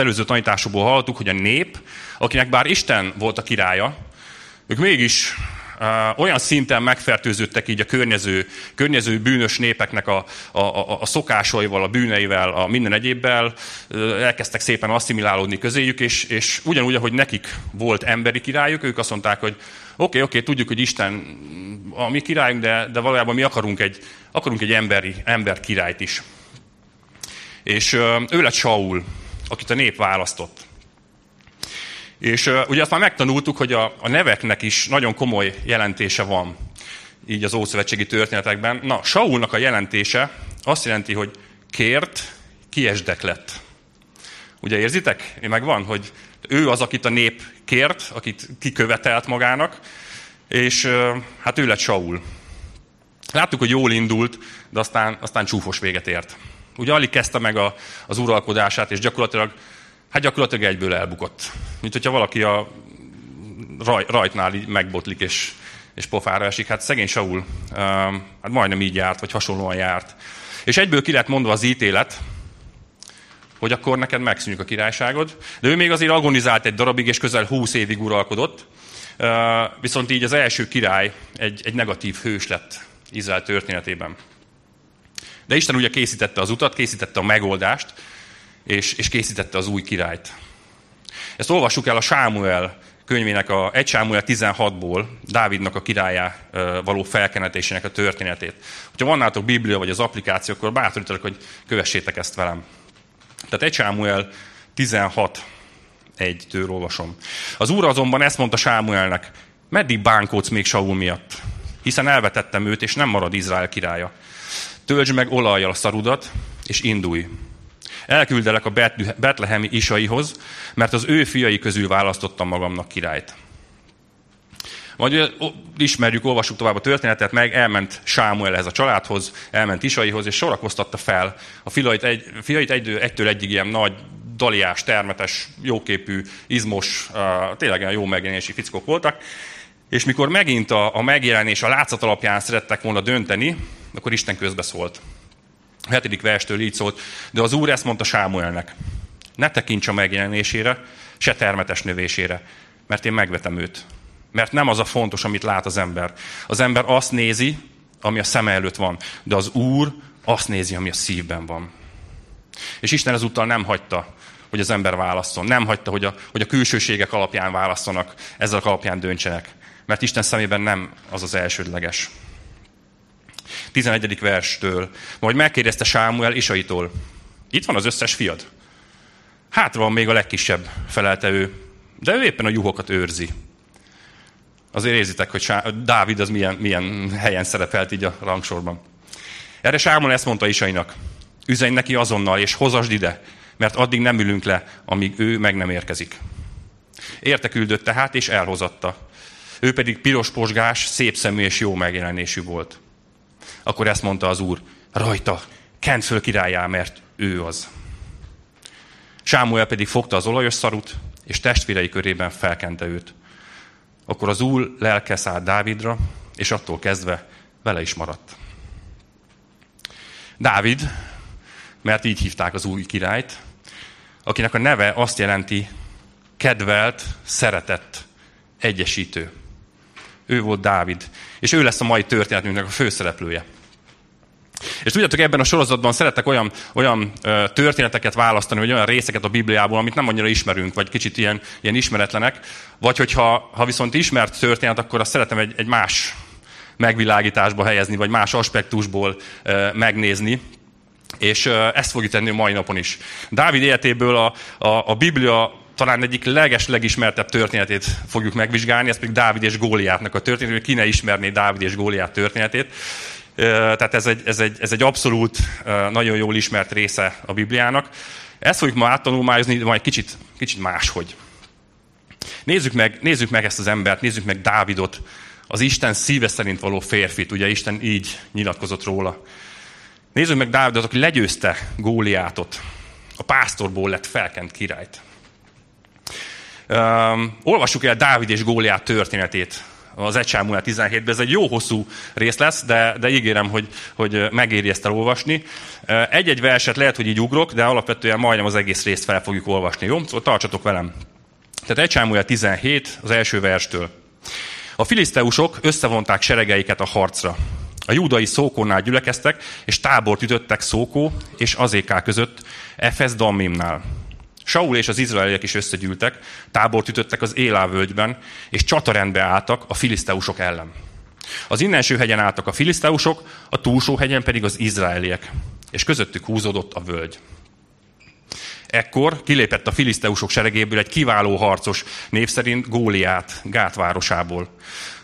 előző tanításokból hallottuk, hogy a nép, akinek bár Isten volt a királya, ők mégis olyan szinten megfertőződtek így a környező, környező bűnös népeknek a, a, a, a szokásaival, a bűneivel, a minden egyébbel, elkezdtek szépen asszimilálódni közéjük, és, és ugyanúgy, ahogy nekik volt emberi királyuk, ők azt mondták, hogy oké, okay, oké, okay, tudjuk, hogy Isten a mi királyunk, de, de valójában mi akarunk egy, akarunk egy emberi, ember királyt is. És ő lett Saul, akit a nép választott. És ugye azt már megtanultuk, hogy a, a neveknek is nagyon komoly jelentése van, így az ószövetségi történetekben. Na, Saulnak a jelentése azt jelenti, hogy kért, kiesdek lett. Ugye érzitek? Megvan, hogy ő az, akit a nép kért, akit kikövetelt magának, és hát ő lett Saul. Láttuk, hogy jól indult, de aztán, aztán csúfos véget ért. Ugye alig kezdte meg a, az uralkodását, és gyakorlatilag, hát gyakorlatilag egyből elbukott. Mint hogyha valaki a raj, rajtnál így megbotlik, és, és pofára esik. Hát szegény Saul, uh, hát majdnem így járt, vagy hasonlóan járt. És egyből ki lett mondva az ítélet, hogy akkor neked megszűnik a királyságod. De ő még azért agonizált egy darabig, és közel 20 évig uralkodott. Uh, viszont így az első király egy, egy negatív hős lett Izrael történetében. De Isten ugye készítette az utat, készítette a megoldást, és, és készítette az új királyt. Ezt olvassuk el a Sámuel könyvének a 1 Sámuel 16-ból, Dávidnak a királyá való felkenetésének a történetét. Ha van nálatok Biblia vagy az applikáció, akkor bátorítalak, hogy kövessétek ezt velem. Tehát 1 Sámuel 16 egy től olvasom. Az úr azonban ezt mondta Sámuelnek, meddig bánkódsz még Saul miatt? Hiszen elvetettem őt, és nem marad Izrael királya. Töltsd meg olajjal a szarudat, és indulj. Elküldelek a betlehemi isaihoz, mert az ő fiai közül választottam magamnak királyt. Majd ismerjük, olvassuk tovább a történetet, meg elment Sámuel ez a családhoz, elment Isaihoz, és sorakoztatta fel a fiait, egy, fiait egy, egytől egyig ilyen nagy, daliás, termetes, jóképű, izmos, tényleg jó megjelenési fickók voltak, és mikor megint a, a megjelenés a látszat alapján szerettek volna dönteni, akkor Isten közbeszólt. A hetedik verstől így szólt, de az Úr ezt mondta Sámuelnek. Ne tekints a megjelenésére, se termetes növésére, mert én megvetem őt. Mert nem az a fontos, amit lát az ember. Az ember azt nézi, ami a szeme előtt van, de az Úr azt nézi, ami a szívben van. És Isten ezúttal nem hagyta, hogy az ember válasszon. Nem hagyta, hogy a, hogy a külsőségek alapján válasszanak, ezzel alapján döntsenek. Mert Isten szemében nem az az elsődleges. 11. verstől. Majd megkérdezte Sámuel Isaitól. Itt van az összes fiad. Hátra van még a legkisebb, felelte ő. De ő éppen a juhokat őrzi. Azért érzitek, hogy Dávid az milyen, milyen helyen szerepelt így a rangsorban. Erre Sámuel ezt mondta Isainak. Üzenj neki azonnal, és hozasd ide, mert addig nem ülünk le, amíg ő meg nem érkezik. Érte küldött tehát, és elhozatta. Ő pedig piros posgás, szép szemű és jó megjelenésű volt. Akkor ezt mondta az úr, rajta, kent föl királyá, mert ő az. Sámuel pedig fogta az olajos szarut, és testvérei körében felkente őt. Akkor az úr lelke szállt Dávidra, és attól kezdve vele is maradt. Dávid, mert így hívták az új királyt, akinek a neve azt jelenti kedvelt, szeretett, egyesítő. Ő volt Dávid. És ő lesz a mai történetünknek a főszereplője. És tudjátok, ebben a sorozatban szeretek olyan, olyan történeteket választani, vagy olyan részeket a Bibliából, amit nem annyira ismerünk, vagy kicsit ilyen, ilyen ismeretlenek, vagy hogyha ha viszont ismert történet, akkor azt szeretem egy, egy más megvilágításba helyezni, vagy más aspektusból ö, megnézni. És ö, ezt fogjuk tenni a mai napon is. Dávid életéből a, a, a Biblia talán egyik leges, legismertebb történetét fogjuk megvizsgálni, ez pedig Dávid és Góliátnak a történet, hogy ki ne ismerné Dávid és Góliát történetét. Tehát ez egy, ez, egy, ez egy abszolút nagyon jól ismert része a Bibliának. Ezt fogjuk ma áttanulmányozni, de majd kicsit, kicsit máshogy. Nézzük meg, nézzük meg ezt az embert, nézzük meg Dávidot, az Isten szíve szerint való férfit. Ugye Isten így nyilatkozott róla. Nézzük meg Dávidot, aki legyőzte Góliátot. A pásztorból lett felkent királyt. Um, olvassuk el Dávid és Góliát történetét az 1 Sámuel 17-ben. Ez egy jó hosszú rész lesz, de, de ígérem, hogy, hogy megéri ezt elolvasni. Egy-egy verset lehet, hogy így ugrok, de alapvetően majdnem az egész részt fel fogjuk olvasni. Jó? Szóval tartsatok velem. Tehát 1 Sámuel 17, az első verstől. A filiszteusok összevonták seregeiket a harcra. A júdai szókónál gyülekeztek, és tábort ütöttek Szókó és Azéká között, Efez Dammimnál. Saul és az izraeliek is összegyűltek, tábort ütöttek az Élá völgyben, és csatarendbe álltak a filiszteusok ellen. Az innenső hegyen álltak a filiszteusok, a túlsó hegyen pedig az izraeliek, és közöttük húzódott a völgy. Ekkor kilépett a filiszteusok seregéből egy kiváló harcos, név szerint Góliát, Gát városából.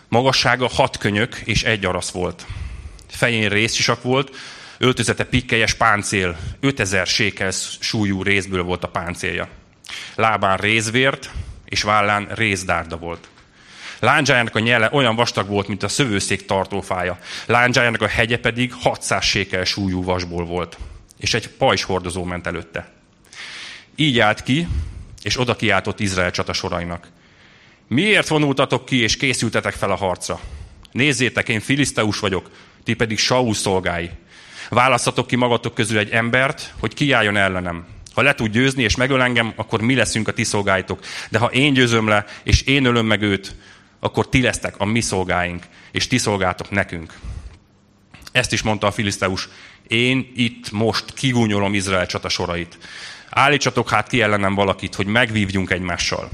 Magassága hat könyök és egy arasz volt. Fején részisak volt, öltözete pikkelyes páncél, 5000 sékel súlyú részből volt a páncélja. Lábán rézvért, és vállán rézdárda volt. Lándzsájának a nyele olyan vastag volt, mint a szövőszék tartófája. Lándzsájának a hegye pedig 600 sékel súlyú vasból volt. És egy pajzs hordozó ment előtte. Így állt ki, és oda kiáltott Izrael csatasorainak. Miért vonultatok ki, és készültetek fel a harcra? Nézzétek, én filiszteus vagyok, ti pedig Saul szolgái. Választatok ki magatok közül egy embert, hogy kiálljon ellenem. Ha le tud győzni és megöl engem, akkor mi leszünk a ti szolgáitok. De ha én győzöm le, és én ölöm meg őt, akkor ti lesztek a mi szolgáink, és ti szolgáltok nekünk. Ezt is mondta a filiszteus, én itt most kigúnyolom Izrael csata sorait. Állítsatok hát ki ellenem valakit, hogy megvívjunk egymással.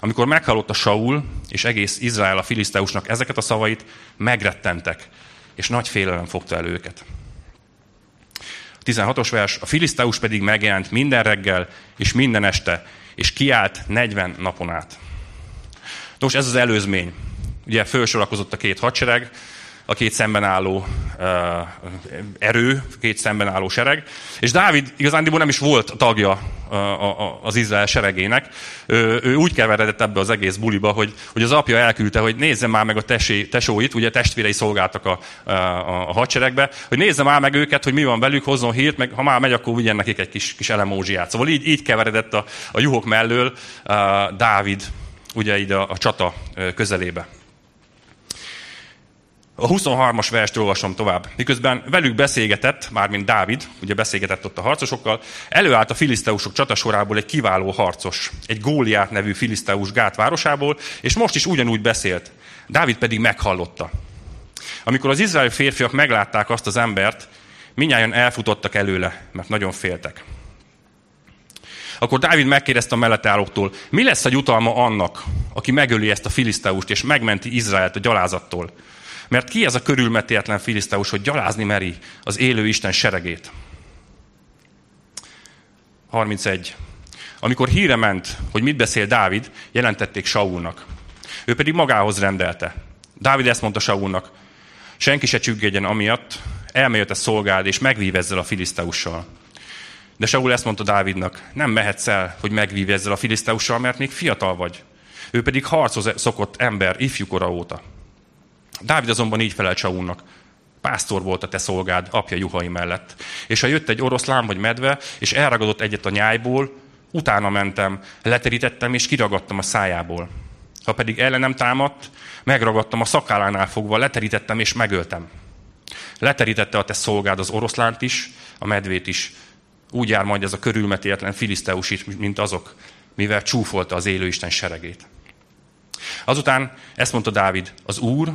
Amikor meghallotta Saul és egész Izrael a filiszteusnak ezeket a szavait, megrettentek, és nagy félelem fogta el őket. 16-os vers, a filiszteus pedig megjelent minden reggel és minden este, és kiállt 40 napon át. Nos, ez az előzmény. Ugye felsorakozott a két hadsereg, a két szemben álló uh, erő, két szemben álló sereg. És Dávid igazándiból nem is volt tagja uh, a, az Izrael seregének. Ő, ő úgy keveredett ebbe az egész buliba, hogy, hogy az apja elküldte, hogy nézze már meg a tesé, tesóit, ugye testvérei szolgáltak a, a, a hadseregbe, hogy nézze már meg őket, hogy mi van velük, hozzon hírt, meg ha már megy, akkor vigyen nekik egy kis, kis elemózsiát. Szóval így, így keveredett a, a juhok mellől uh, Dávid, ugye ide a, a csata közelébe. A 23-as verst olvasom tovább. Miközben velük beszélgetett, mármint Dávid, ugye beszélgetett ott a harcosokkal, előállt a filiszteusok csatasorából egy kiváló harcos, egy Góliát nevű filiszteus Gát városából, és most is ugyanúgy beszélt. Dávid pedig meghallotta. Amikor az izraeli férfiak meglátták azt az embert, minnyáján elfutottak előle, mert nagyon féltek. Akkor Dávid megkérdezte a mellette állóktól, mi lesz a jutalma annak, aki megöli ezt a filiszteust és megmenti Izraelt a gyalázattól? Mert ki ez a körülmetéletlen filiszteus, hogy gyalázni meri az élő Isten seregét? 31. Amikor híre ment, hogy mit beszél Dávid, jelentették Saulnak. Ő pedig magához rendelte. Dávid ezt mondta Saulnak, senki se csüggedjen amiatt, elmejött a szolgáld, és megvív ezzel a filiszteussal. De Saul ezt mondta Dávidnak, nem mehetsz el, hogy megvív ezzel a filiszteussal, mert még fiatal vagy. Ő pedig harchoz szokott ember ifjúkora óta. Dávid azonban így felelt Saulnak, pásztor volt a te szolgád apja juhai mellett. És ha jött egy oroszlán vagy medve, és elragadott egyet a nyájból, utána mentem, leterítettem és kiragadtam a szájából. Ha pedig ellenem támadt, megragadtam a szakállánál fogva, leterítettem és megöltem. Leterítette a te szolgád az oroszlánt is, a medvét is. Úgy jár majd ez a körülmetéletlen filiszteus is, mint azok, mivel csúfolta az élő Isten seregét. Azután ezt mondta Dávid, az Úr,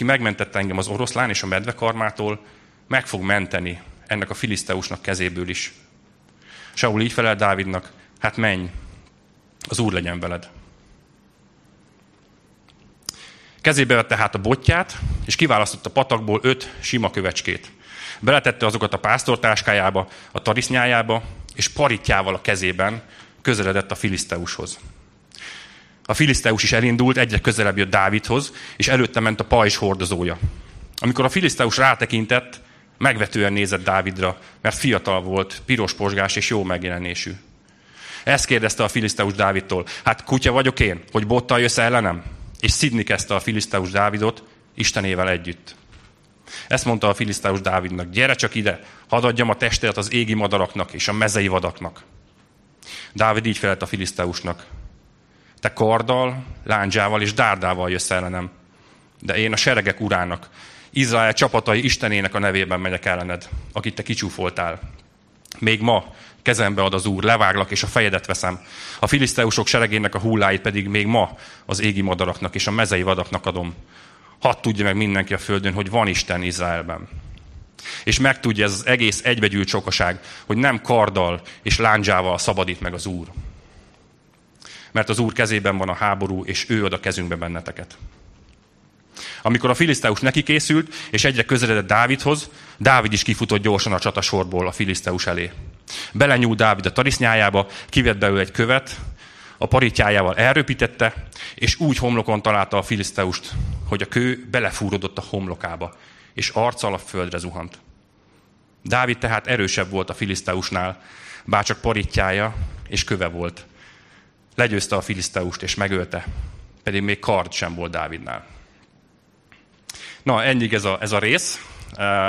aki megmentette engem az oroszlán és a medvekarmától, meg fog menteni ennek a filiszteusnak kezéből is. Saul így felel Dávidnak, hát menj, az Úr legyen veled. Kezébe vette hát a botját, és kiválasztott a patakból öt sima kövecskét. Beletette azokat a pásztortáskájába, a tarisznyájába, és paritjával a kezében közeledett a filiszteushoz. A filiszteus is elindult, egyre közelebb jött Dávidhoz, és előtte ment a pajzs hordozója. Amikor a filiszteus rátekintett, megvetően nézett Dávidra, mert fiatal volt, piros posgás és jó megjelenésű. Ezt kérdezte a filiszteus Dávidtól. Hát kutya vagyok én, hogy bottal jössz ellenem? És szidni kezdte a filiszteus Dávidot Istenével együtt. Ezt mondta a filiszteus Dávidnak, gyere csak ide, hadd adjam a testet az égi madaraknak és a mezei vadaknak. Dávid így felelt a filiszteusnak, te karddal, lándzsával és dárdával jössz ellenem, De én a seregek urának, Izrael csapatai Istenének a nevében megyek ellened, akit te kicsúfoltál. Még ma kezembe ad az Úr, leváglak, és a fejedet veszem. A filiszteusok seregének a hulláit pedig még ma az égi madaraknak és a mezei vadaknak adom. Hadd tudja meg mindenki a földön, hogy van Isten Izraelben. És megtudja ez az egész egybegyűlt sokaság, hogy nem karddal és lándzsával szabadít meg az Úr. Mert az Úr kezében van a háború, és ő ad a kezünkbe benneteket. Amikor a filiszteus neki készült, és egyre közeledett Dávidhoz, Dávid is kifutott gyorsan a csatasorból a filiszteus elé. Belenyúlt Dávid a tarisznyájába, kivett belőle egy követ, a paritjájával elröpítette, és úgy homlokon találta a filiszteust, hogy a kő belefúrodott a homlokába, és arccal a földre zuhant. Dávid tehát erősebb volt a filiszteusnál, bárcsak paritjája és köve volt. Legyőzte a filiszteust és megölte, pedig még kard sem volt Dávidnál. Na, ennyi ez a, ez a rész.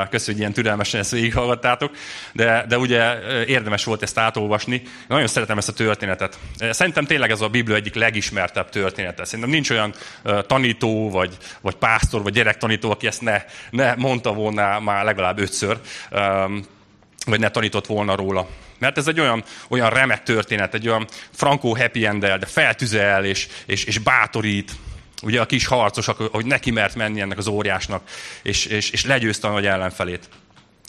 Köszönjük, hogy ilyen türelmesen ezt végighallgattátok, de, de ugye érdemes volt ezt átolvasni. Nagyon szeretem ezt a történetet. Szerintem tényleg ez a Biblia egyik legismertebb története. Szerintem nincs olyan tanító, vagy, vagy pásztor, vagy gyerektanító, aki ezt ne, ne mondta volna már legalább ötször, vagy ne tanított volna róla. Mert ez egy olyan, olyan remek történet, egy olyan frankó happy end de feltüzel és, és, és bátorít, ugye a kis harcos, hogy neki mert menni ennek az óriásnak, és, és, és legyőzte a nagy ellenfelét.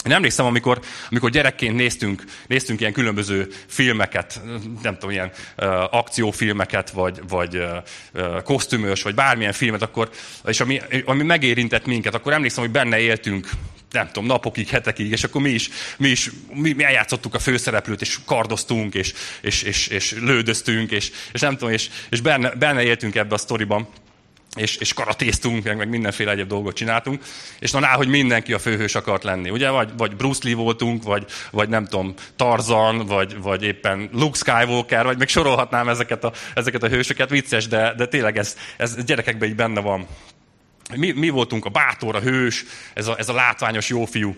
Én emlékszem, amikor, amikor gyerekként néztünk, néztünk ilyen különböző filmeket, nem tudom, ilyen uh, akciófilmeket, vagy, vagy uh, uh, kosztümös, vagy bármilyen filmet, akkor, és ami, ami megérintett minket, akkor emlékszem, hogy benne éltünk, nem tudom, napokig, hetekig, és akkor mi is, mi is mi, mi eljátszottuk a főszereplőt, és kardoztunk, és, és, és, és lődöztünk, és, és nem tudom, és, és benne, benne éltünk ebbe a sztoriban és, és karatéztunk, meg, meg mindenféle egyéb dolgot csináltunk, és na, hogy mindenki a főhős akart lenni, ugye? Vagy, vagy Bruce Lee voltunk, vagy, vagy nem tudom, Tarzan, vagy, vagy éppen Luke Skywalker, vagy még sorolhatnám ezeket a, ezeket a hősöket, vicces, de, de tényleg ez, ez gyerekekben így benne van. Mi, mi voltunk a bátor, a hős, ez a, ez a látványos jó fiú.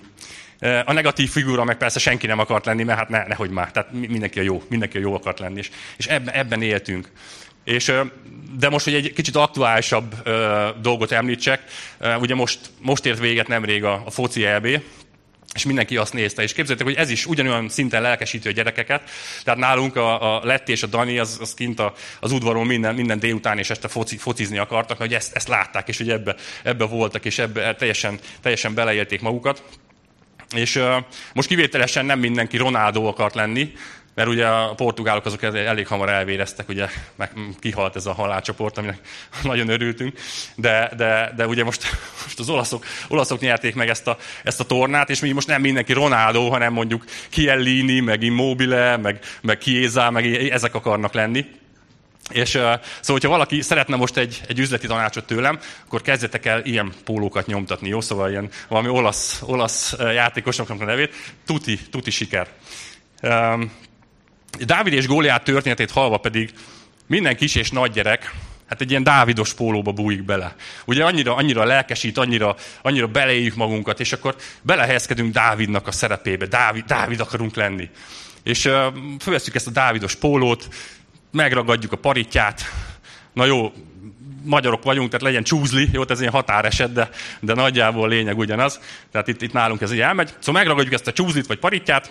A negatív figura meg persze senki nem akart lenni, mert hát ne, nehogy már, tehát mindenki a jó, mindenki a jó akart lenni, és, és ebben, ebben éltünk. És, de most, hogy egy kicsit aktuálisabb dolgot említsek, ugye most, most ért véget nemrég a, a foci EB, és mindenki azt nézte. És képzeljétek, hogy ez is ugyanolyan szinten lelkesíti a gyerekeket. Tehát nálunk a, a Letti és a Dani az, az kint a, az udvaron minden, minden délután és este foci, focizni akartak, hogy ezt, ezt látták, és hogy ebbe, ebbe voltak, és ebbe teljesen, teljesen beleélték magukat. És uh, most kivételesen nem mindenki Ronaldo akart lenni, mert ugye a portugálok azok elég hamar elvéreztek, ugye meg kihalt ez a halálcsoport, aminek nagyon örültünk, de, de, de ugye most, most az olaszok, olaszok nyerték meg ezt a, ezt a tornát, és mi most nem mindenki Ronaldo, hanem mondjuk Chiellini, meg Immobile, meg, meg Chiesa, meg ezek akarnak lenni. És szóval, hogyha valaki szeretne most egy, egy üzleti tanácsot tőlem, akkor kezdjetek el ilyen pólókat nyomtatni, jó? Szóval ilyen valami olasz, olasz játékosoknak a nevét. Tuti, tuti siker. Um, Dávid és Góliát történetét halva pedig minden kis és nagy gyerek, hát egy ilyen Dávidos pólóba bújik bele. Ugye annyira, annyira lelkesít, annyira, annyira beleéljük magunkat, és akkor belehelyezkedünk Dávidnak a szerepébe. Dávid, Dávid akarunk lenni. És uh, fölveszünk ezt a Dávidos pólót, megragadjuk a paritját, na jó, magyarok vagyunk, tehát legyen csúzli, jó, ez ilyen határeset, de, de nagyjából lényeg ugyanaz. Tehát itt, itt nálunk ez így elmegy. Szóval megragadjuk ezt a csúzlit vagy paritját,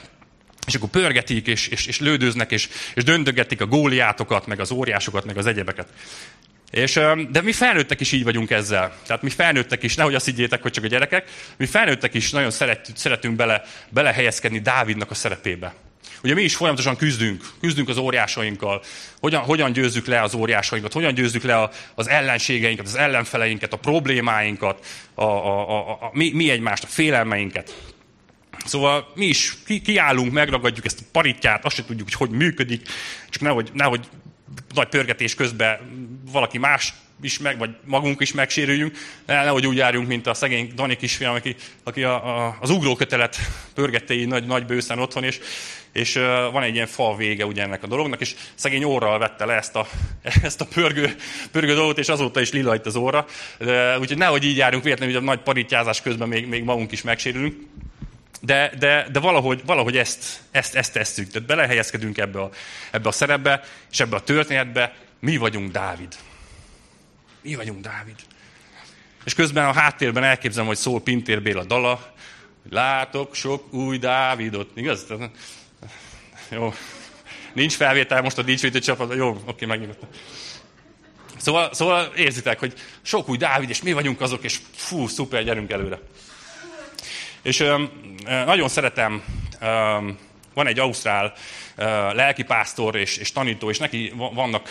és akkor pörgetik, és, és, és lődöznek, és, és döntögetik a góliátokat, meg az óriásokat, meg az egyebeket. És, de mi felnőttek is így vagyunk ezzel. Tehát mi felnőttek is, nehogy azt higgyétek, hogy csak a gyerekek, mi felnőttek is nagyon szeret, szeretünk bele, belehelyezkedni Dávidnak a szerepébe. Ugye mi is folyamatosan küzdünk, küzdünk az óriásainkkal, hogyan, hogyan győzzük le az óriásainkat, hogyan győzzük le a, az ellenségeinket, az ellenfeleinket, a problémáinkat, a, a, a, a, mi, mi egymást, a félelmeinket. Szóval mi is ki, kiállunk, megragadjuk ezt a paritját, azt sem tudjuk, hogy hogy működik, csak nehogy, nehogy nagy pörgetés közben valaki más is meg, vagy magunk is megsérüljünk, nehogy úgy járjunk, mint a szegény Dani kisfiam, aki, aki a, a, az ugrókötelet pörgette így nagy, nagy bőszen otthon, és, és uh, van egy ilyen fal vége ugye ennek a dolognak, és szegény órral vette le ezt a, ezt a pörgő, pörgő dolgot, és azóta is lila itt az óra. De, úgyhogy nehogy így járunk véletlenül, hogy a nagy paritjázás közben még, még magunk is megsérülünk de, de, de valahogy, valahogy ezt, ezt, ezt tesszük. Tehát belehelyezkedünk ebbe a, ebbe a szerepbe, és ebbe a történetbe. Mi vagyunk Dávid. Mi vagyunk Dávid. És közben a háttérben elképzelem, hogy szól Pintér Béla dala, látok sok új Dávidot. Igaz? Jó. Nincs felvétel most a dicsőítő csapat. Jó, oké, megnyugodtam. Szóval, szóval érzitek, hogy sok új Dávid, és mi vagyunk azok, és fú, szuper, gyerünk előre. És öm, nagyon szeretem, öm, van egy ausztrál lelkipásztor és, és tanító, és neki vannak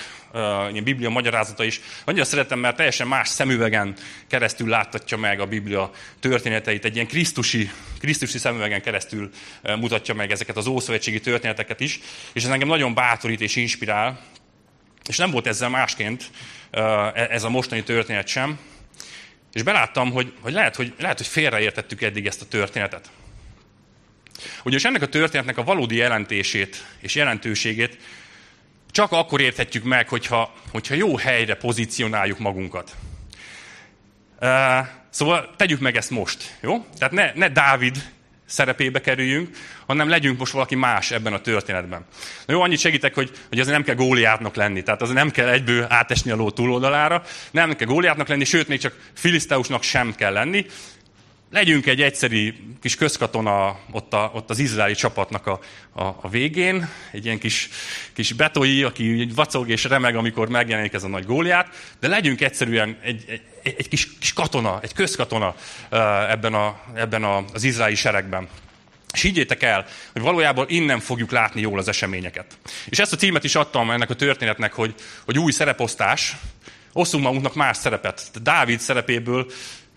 ilyen biblia magyarázata is. Annyira szeretem, mert teljesen más szemüvegen keresztül láttatja meg a biblia történeteit, egy ilyen krisztusi, krisztusi szemüvegen keresztül mutatja meg ezeket az ószövetségi történeteket is, és ez engem nagyon bátorít és inspirál, és nem volt ezzel másként e, ez a mostani történet sem, és beláttam, hogy, hogy, lehet, hogy lehet, hogy félreértettük eddig ezt a történetet. Ugyanis ennek a történetnek a valódi jelentését és jelentőségét csak akkor érthetjük meg, hogyha, hogyha jó helyre pozícionáljuk magunkat. Szóval tegyük meg ezt most, jó? Tehát ne, ne Dávid szerepébe kerüljünk, hanem legyünk most valaki más ebben a történetben. Na jó, annyit segítek, hogy, hogy azért nem kell góliátnak lenni, tehát azért nem kell egyből átesni a ló túloldalára, nem kell góliátnak lenni, sőt, még csak filiszteusnak sem kell lenni, legyünk egy egyszerű kis közkatona ott, a, ott az izraeli csapatnak a, a, a végén, egy ilyen kis, kis betói, aki vacog és remeg, amikor megjelenik ez a nagy góliát, de legyünk egyszerűen egy, egy, egy kis, kis katona, egy közkatona ebben, a, ebben a, az izraeli seregben. És higgyétek el, hogy valójában innen fogjuk látni jól az eseményeket. És ezt a címet is adtam ennek a történetnek, hogy, hogy új szereposztás, osszunk magunknak más szerepet. Dávid szerepéből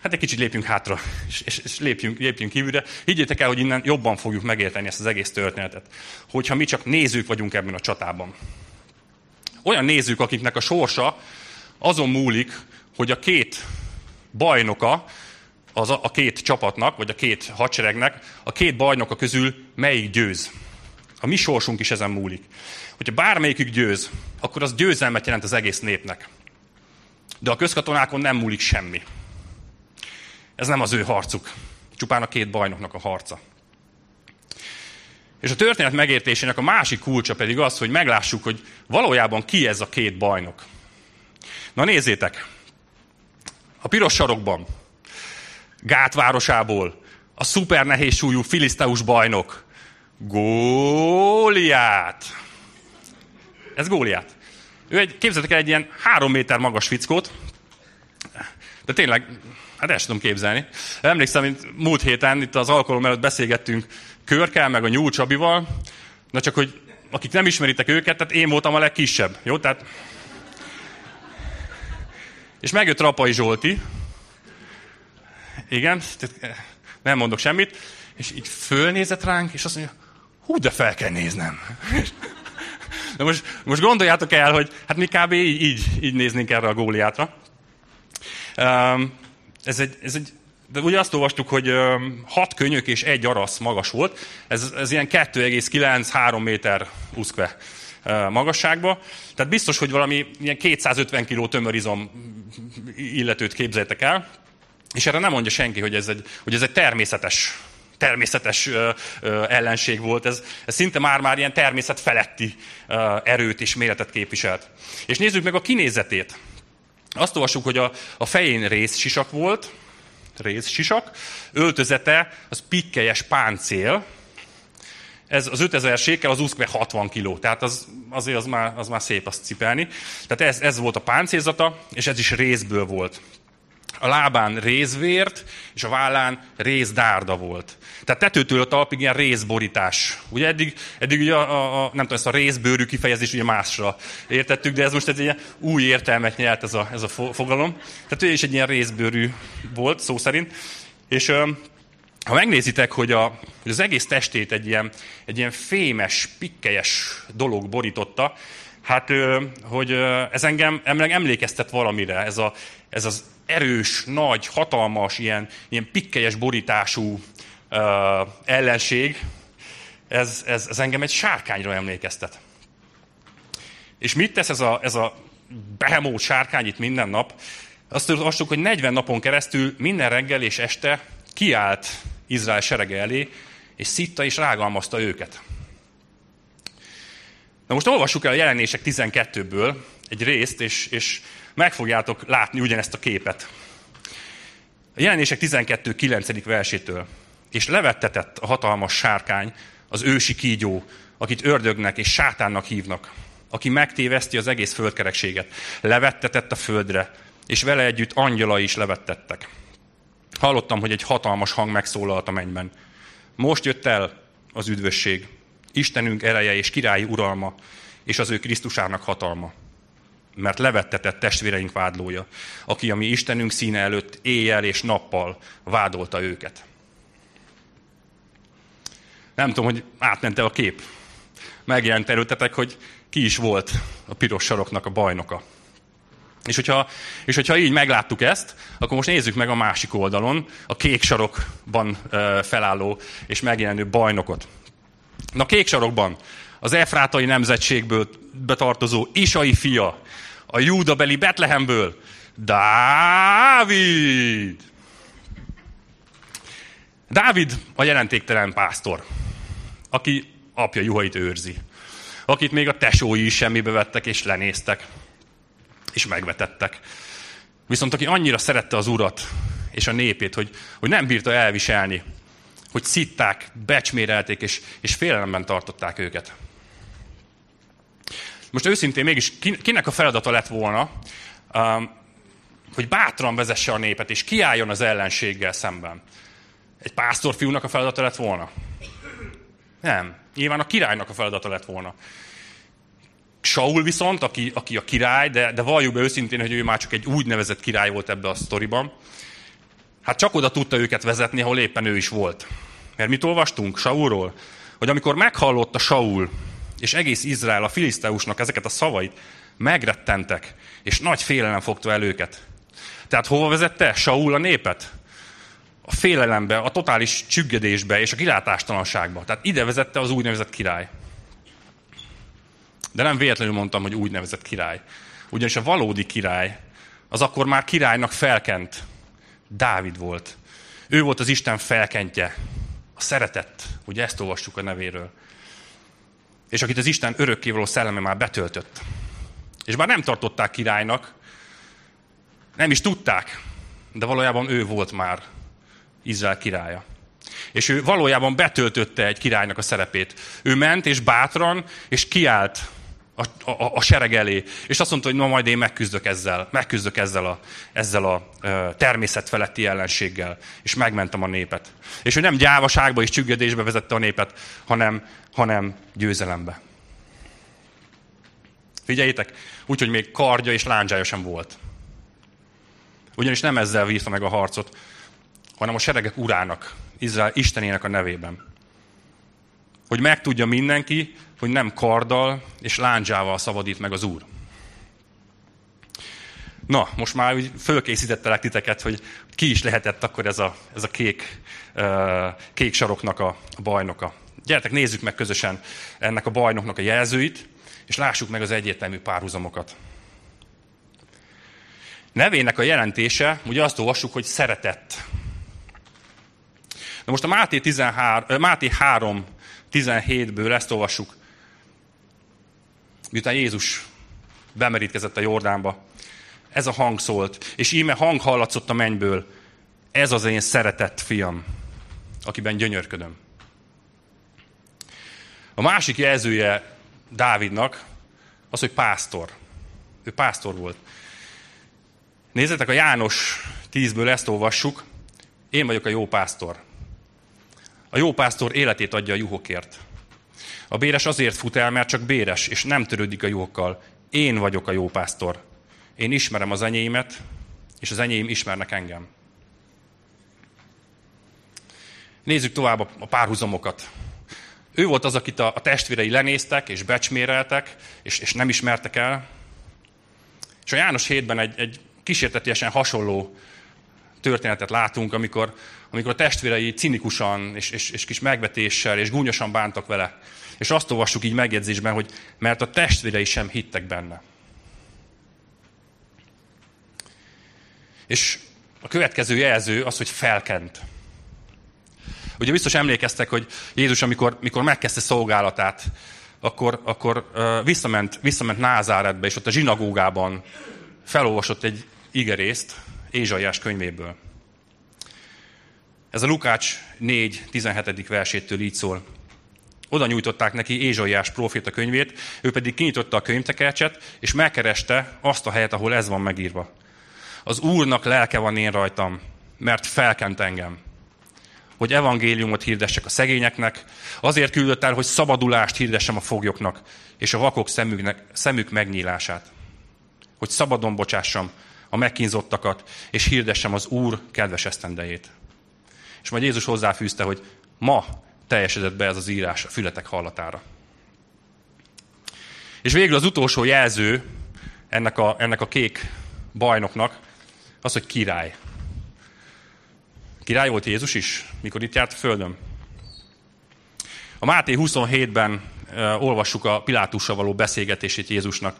hát egy kicsit lépjünk hátra, és, és, és lépjünk, lépjünk kívülre. Higgyétek el, hogy innen jobban fogjuk megérteni ezt az egész történetet. Hogyha mi csak nézők vagyunk ebben a csatában. Olyan nézők, akiknek a sorsa azon múlik, hogy a két bajnoka, az a, a két csapatnak, vagy a két hadseregnek, a két bajnoka közül melyik győz. A mi sorsunk is ezen múlik. Hogyha bármelyikük győz, akkor az győzelmet jelent az egész népnek. De a közkatonákon nem múlik semmi. Ez nem az ő harcuk, csupán a két bajnoknak a harca. És a történet megértésének a másik kulcsa pedig az, hogy meglássuk, hogy valójában ki ez a két bajnok. Na nézzétek, a piros sarokban, Gát városából, a szuper nehéz súlyú filiszteus bajnok, Góliát. Ez Góliát. Ő egy, képzeljétek el egy ilyen három méter magas fickót, de tényleg Hát el tudom képzelni. Emlékszem, mint múlt héten itt az alkalom előtt beszélgettünk Körkel, meg a Nyúl Csabival, na csak, hogy akik nem ismeritek őket, tehát én voltam a legkisebb, jó? Tehát... És megjött Rapai Zsolti, igen, nem mondok semmit, és így fölnézett ránk, és azt mondja, hú, de fel kell néznem. De most, most gondoljátok el, hogy hát mi kb. így, így, így néznénk erre a góliátra. Ez egy, ez egy de ugye azt olvastuk, hogy hat könyök és egy arasz magas volt. Ez, ez ilyen 2,9-3 méter uszkve magasságba. Tehát biztos, hogy valami ilyen 250 kg tömörizom illetőt képzeltek el. És erre nem mondja senki, hogy ez egy, hogy ez egy természetes természetes ö, ö, ellenség volt. Ez, ez szinte már-már ilyen természet feletti ö, erőt és méretet képviselt. És nézzük meg a kinézetét. Azt olvassuk, hogy a, a fején részsisak volt, részsisak, öltözete az pikkelyes páncél, ez az 5000 sékel, az úszkve 60 kg, tehát az, azért az már, az már szép azt cipelni. Tehát ez, ez volt a páncélzata, és ez is részből volt a lábán rézvért, és a vállán rézdárda volt. Tehát tetőtől a talpig ilyen rézborítás. Ugye eddig, eddig ugye a, a, a, nem tudom, ezt a rézbőrű kifejezés ugye másra értettük, de ez most egy ilyen új értelmet nyert ez a, ez a fogalom. Tehát ő is egy ilyen rézbőrű volt, szó szerint. És ha megnézitek, hogy, a, hogy az egész testét egy ilyen, egy ilyen fémes, pikkelyes dolog borította, hát hogy ez engem emlékeztet valamire, ez, a, ez az erős, nagy, hatalmas, ilyen, ilyen pikkelyes borítású uh, ellenség, ez, ez, ez engem egy sárkányra emlékeztet. És mit tesz ez a, ez a behemót sárkány itt minden nap? Azt tudjuk, hogy 40 napon keresztül minden reggel és este kiállt Izrael serege elé, és szitta és rágalmazta őket. Na most olvassuk el a jelenések 12-ből egy részt, és, és meg fogjátok látni ugyanezt a képet. A jelenések 12.9. versétől. És levettetett a hatalmas sárkány, az ősi kígyó, akit ördögnek és sátánnak hívnak, aki megtéveszti az egész földkerekséget. Levettetett a földre, és vele együtt angyalai is levettettek. Hallottam, hogy egy hatalmas hang megszólalt a mennyben. Most jött el az üdvösség, Istenünk ereje és királyi uralma, és az ő Krisztusának hatalma. Mert levettetett testvéreink vádlója, aki a mi Istenünk színe előtt éjjel és nappal vádolta őket. Nem tudom, hogy átmente a kép. Megjelent előtetek, hogy ki is volt a piros saroknak a bajnoka. És hogyha, és hogyha így megláttuk ezt, akkor most nézzük meg a másik oldalon, a kék sarokban felálló és megjelenő bajnokot. Na, kék sarokban az Efrátai nemzetségből betartozó Isai fia, a Júdabeli Betlehemből, Dávid! Dávid a jelentéktelen pásztor, aki apja juhait őrzi, akit még a tesói is semmibe vettek és lenéztek, és megvetettek. Viszont aki annyira szerette az urat és a népét, hogy, hogy nem bírta elviselni, hogy szitták, becsmérelték, és, és félelemben tartották őket. Most őszintén mégis kinek a feladata lett volna, um, hogy bátran vezesse a népet, és kiálljon az ellenséggel szemben? Egy pásztorfiúnak a feladata lett volna? Nem. Nyilván a királynak a feladata lett volna. Saul viszont, aki, aki a király, de, de valljuk be őszintén, hogy ő már csak egy úgynevezett király volt ebbe a sztoriban, hát csak oda tudta őket vezetni, ahol éppen ő is volt. Mert mit olvastunk Saulról? Hogy amikor meghallotta Saul, és egész Izrael a filiszteusnak ezeket a szavait, megrettentek, és nagy félelem fogta el őket. Tehát hova vezette Saul a népet? A félelembe, a totális csüggedésbe és a kilátástalanságba. Tehát ide vezette az úgynevezett király. De nem véletlenül mondtam, hogy úgynevezett király. Ugyanis a valódi király az akkor már királynak felkent. Dávid volt. Ő volt az Isten felkentje. A szeretett. Ugye ezt olvassuk a nevéről. És akit az Isten örökkévaló szelleme már betöltött. És bár nem tartották királynak, nem is tudták, de valójában ő volt már Izrael királya. És ő valójában betöltötte egy királynak a szerepét. Ő ment és bátran, és kiállt a, a, a sereg elé. És azt mondta, hogy ma majd én megküzdök ezzel, megküzdök ezzel a, ezzel a természetfeletti ellenséggel. És megmentem a népet. És ő nem gyávaságba és csüggedésbe vezette a népet, hanem, hanem győzelembe. Figyeljétek, úgyhogy még kardja és lándzsája sem volt. Ugyanis nem ezzel vívta meg a harcot, hanem a seregek urának, Izrael Istenének a nevében. Hogy megtudja mindenki, hogy nem karddal és lándzsával szabadít meg az Úr. Na, most már úgy fölkészítettelek titeket, hogy ki is lehetett akkor ez a, ez a kék, kék saroknak a, a bajnoka. Gyertek, nézzük meg közösen ennek a bajnoknak a jelzőit, és lássuk meg az egyértelmű párhuzamokat. Nevének a jelentése, ugye azt olvassuk, hogy szeretett. Na most a Máté, 13, Máté 3, 17-ből ezt olvassuk miután Jézus bemerítkezett a Jordánba. Ez a hang szólt, és íme hang hallatszott a mennyből. Ez az én szeretett fiam, akiben gyönyörködöm. A másik jelzője Dávidnak az, hogy pásztor. Ő pásztor volt. Nézzétek, a János 10-ből ezt olvassuk. Én vagyok a jó pásztor. A jó pásztor életét adja a juhokért. A béres azért fut el, mert csak béres, és nem törődik a jókkal. Én vagyok a jó pásztor. Én ismerem az enyémet, és az enyém ismernek engem. Nézzük tovább a párhuzamokat. Ő volt az, akit a, testvérei lenéztek, és becsméreltek, és, és nem ismertek el. És a János hétben egy, egy kísértetiesen hasonló történetet látunk, amikor, amikor a testvérei cinikusan és, és, és kis megvetéssel és gúnyosan bántak vele. És azt olvassuk így megjegyzésben, hogy mert a testvérei sem hittek benne. És a következő jelző az, hogy felkent. Ugye biztos emlékeztek, hogy Jézus, amikor, amikor megkezdte szolgálatát, akkor, akkor uh, visszament, visszament Názáretbe, és ott a zsinagógában felolvasott egy igerészt Ézsaiás könyvéből. Ez a Lukács 4, 17. versétől így szól. Oda nyújtották neki Ézsaiás proféta könyvét, ő pedig kinyitotta a könyvtekercset, és megkereste azt a helyet, ahol ez van megírva. Az Úrnak lelke van én rajtam, mert felkent engem, hogy evangéliumot hirdessek a szegényeknek, azért küldött el, hogy szabadulást hirdessem a foglyoknak, és a vakok szemüknek, szemük megnyílását. Hogy szabadon bocsássam a megkínzottakat, és hirdessem az Úr kedves esztendejét. És majd Jézus hozzáfűzte, hogy ma teljesedett be ez az írás a fületek hallatára. És végül az utolsó jelző ennek a, ennek a kék bajnoknak az, hogy király. Király volt Jézus is, mikor itt járt a Földön. A Máté 27-ben uh, olvassuk a Pilátussal való beszélgetését Jézusnak.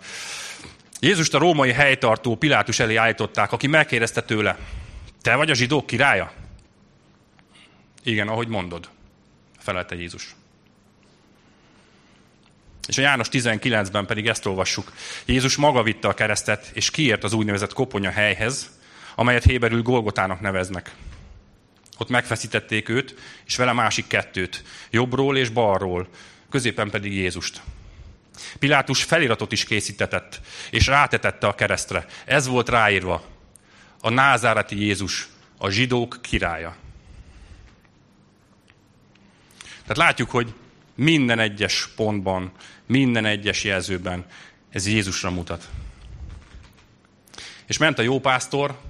Jézust a római helytartó Pilátus elé állították, aki megkérdezte tőle, te vagy a zsidók királya? Igen, ahogy mondod, felelte Jézus. És a János 19-ben pedig ezt olvassuk. Jézus maga vitte a keresztet, és kiért az úgynevezett koponya helyhez, amelyet Héberül Golgotának neveznek. Ott megfeszítették őt, és vele másik kettőt, jobbról és balról, középen pedig Jézust. Pilátus feliratot is készítetett, és rátetette a keresztre. Ez volt ráírva. A názáreti Jézus, a zsidók királya. Tehát látjuk, hogy minden egyes pontban, minden egyes jelzőben ez Jézusra mutat. És ment a jó pásztor,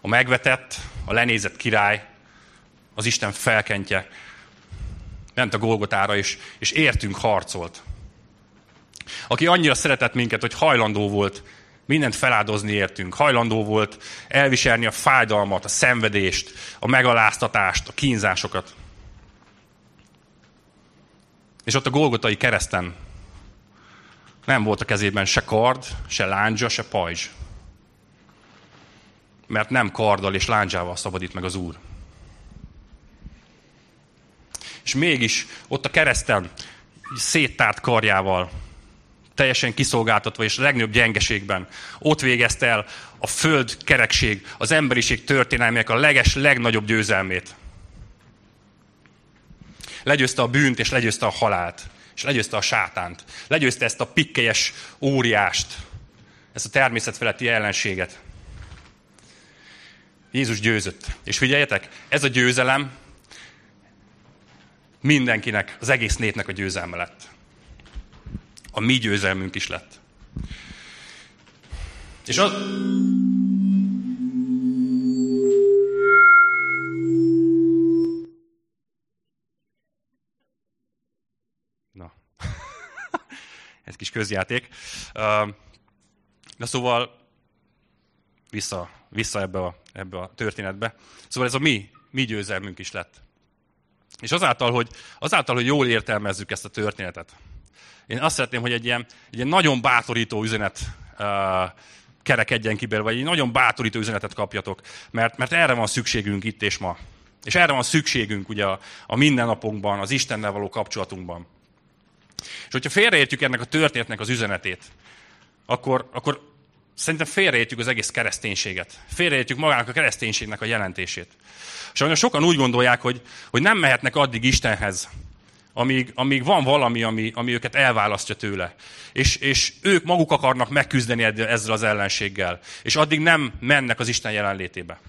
a megvetett, a lenézett király, az Isten felkentje, ment a Golgotára, és, és értünk harcolt. Aki annyira szeretett minket, hogy hajlandó volt mindent feláldozni értünk, hajlandó volt elviselni a fájdalmat, a szenvedést, a megaláztatást, a kínzásokat. És ott a Golgotai kereszten nem volt a kezében se kard, se lándzsa, se pajzs. Mert nem karddal és lándzsával szabadít meg az Úr. És mégis ott a kereszten széttárt karjával, teljesen kiszolgáltatva és a legnagyobb gyengeségben. Ott végezte el a föld kerekség, az emberiség történelmének a leges, legnagyobb győzelmét. Legyőzte a bűnt, és legyőzte a halált, és legyőzte a sátánt. Legyőzte ezt a pikkelyes óriást, ezt a természet feletti ellenséget. Jézus győzött. És figyeljetek, ez a győzelem mindenkinek, az egész népnek a győzelme lett. A mi győzelmünk is lett. És az... Na. Ez kis közjáték. Na szóval vissza, vissza ebbe, a, ebbe a történetbe. Szóval ez a mi, mi győzelmünk is lett. És azáltal hogy, azáltal, hogy jól értelmezzük ezt a történetet, én azt szeretném, hogy egy ilyen, egy ilyen nagyon bátorító üzenet uh, kerekedjen ki belőle, vagy egy nagyon bátorító üzenetet kapjatok, mert, mert erre van szükségünk itt és ma. És erre van szükségünk ugye a, a mindennapunkban, az Istennel való kapcsolatunkban. És hogyha félreértjük ennek a történetnek az üzenetét, akkor, akkor szerintem félreértjük az egész kereszténységet. Félreértjük magának a kereszténységnek a jelentését. Sajnos sokan úgy gondolják, hogy, hogy nem mehetnek addig Istenhez, amíg, amíg van valami, ami, ami őket elválasztja tőle. És, és ők maguk akarnak megküzdeni ezzel az ellenséggel. És addig nem mennek az Isten jelenlétébe.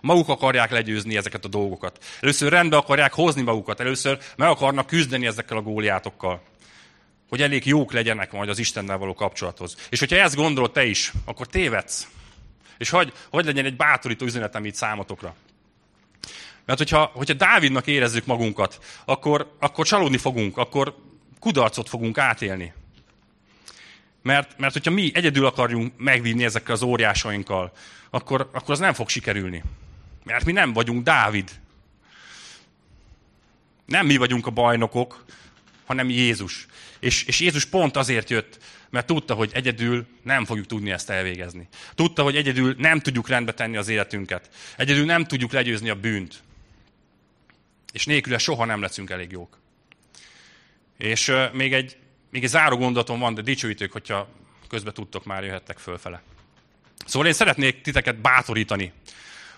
Maguk akarják legyőzni ezeket a dolgokat. Először rendbe akarják hozni magukat. Először meg akarnak küzdeni ezekkel a góliátokkal. Hogy elég jók legyenek majd az Istennel való kapcsolathoz. És hogyha ezt gondolod te is, akkor tévedsz. És hogy, hogy legyen egy bátorító üzenetem itt számotokra. Mert hogyha, hogyha Dávidnak érezzük magunkat, akkor, akkor csalódni fogunk, akkor kudarcot fogunk átélni. Mert, mert hogyha mi egyedül akarjunk megvinni ezekkel az óriásainkkal, akkor, akkor az nem fog sikerülni. Mert mi nem vagyunk Dávid. Nem mi vagyunk a bajnokok, hanem Jézus. És, és Jézus pont azért jött, mert tudta, hogy egyedül nem fogjuk tudni ezt elvégezni. Tudta, hogy egyedül nem tudjuk rendbe tenni az életünket. Egyedül nem tudjuk legyőzni a bűnt. És nélküle soha nem leszünk elég jók. És még, egy, még egy záró gondolatom van, de dicsőítők, hogyha közben tudtok, már jöhettek fölfele. Szóval én szeretnék titeket bátorítani,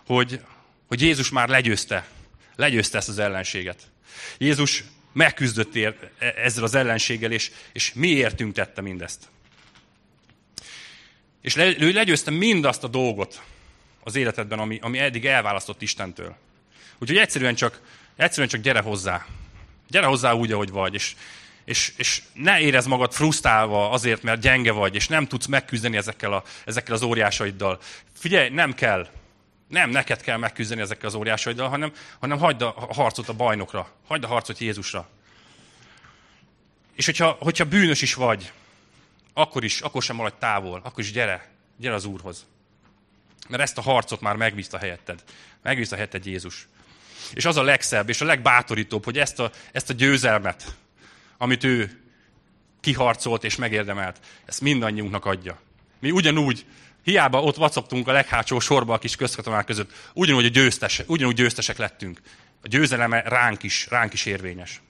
hogy, hogy Jézus már legyőzte, legyőzte ezt az ellenséget. Jézus megküzdött ér, e, ezzel az ellenséggel, és, és mi értünk tette mindezt. És le, ő legyőzte mindazt a dolgot az életedben, ami, ami eddig elválasztott Istentől. Úgyhogy egyszerűen csak, egyszerűen csak gyere hozzá. Gyere hozzá úgy, ahogy vagy, és, és, és ne érezd magad frusztrálva azért, mert gyenge vagy, és nem tudsz megküzdeni ezekkel, a, ezekkel az óriásaiddal. Figyelj, nem kell. Nem neked kell megküzdeni ezekkel az óriásaiddal, hanem, hanem hagyd a harcot a bajnokra. Hagyd a harcot Jézusra. És hogyha, hogyha bűnös is vagy, akkor is, akkor sem maradj távol, akkor is gyere, gyere az Úrhoz. Mert ezt a harcot már megvízta helyetted. Megvízta helyetted Jézus. És az a legszebb, és a legbátorítóbb, hogy ezt a, ezt a győzelmet, amit ő kiharcolt és megérdemelt, ezt mindannyiunknak adja. Mi ugyanúgy, hiába ott vacogtunk a leghátsó sorba a kis közkatonák között, ugyanúgy, a győztes, ugyanúgy győztesek lettünk. A győzeleme ránk is, ránk is érvényes.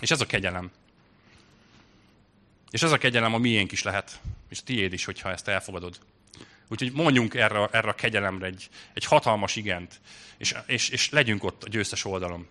És ez a kegyelem. És ez a kegyelem a miénk is lehet, és tiéd is, hogyha ezt elfogadod. Úgyhogy mondjunk erre, erre a kegyelemre egy, egy hatalmas igent, és, és, és legyünk ott a győztes oldalon.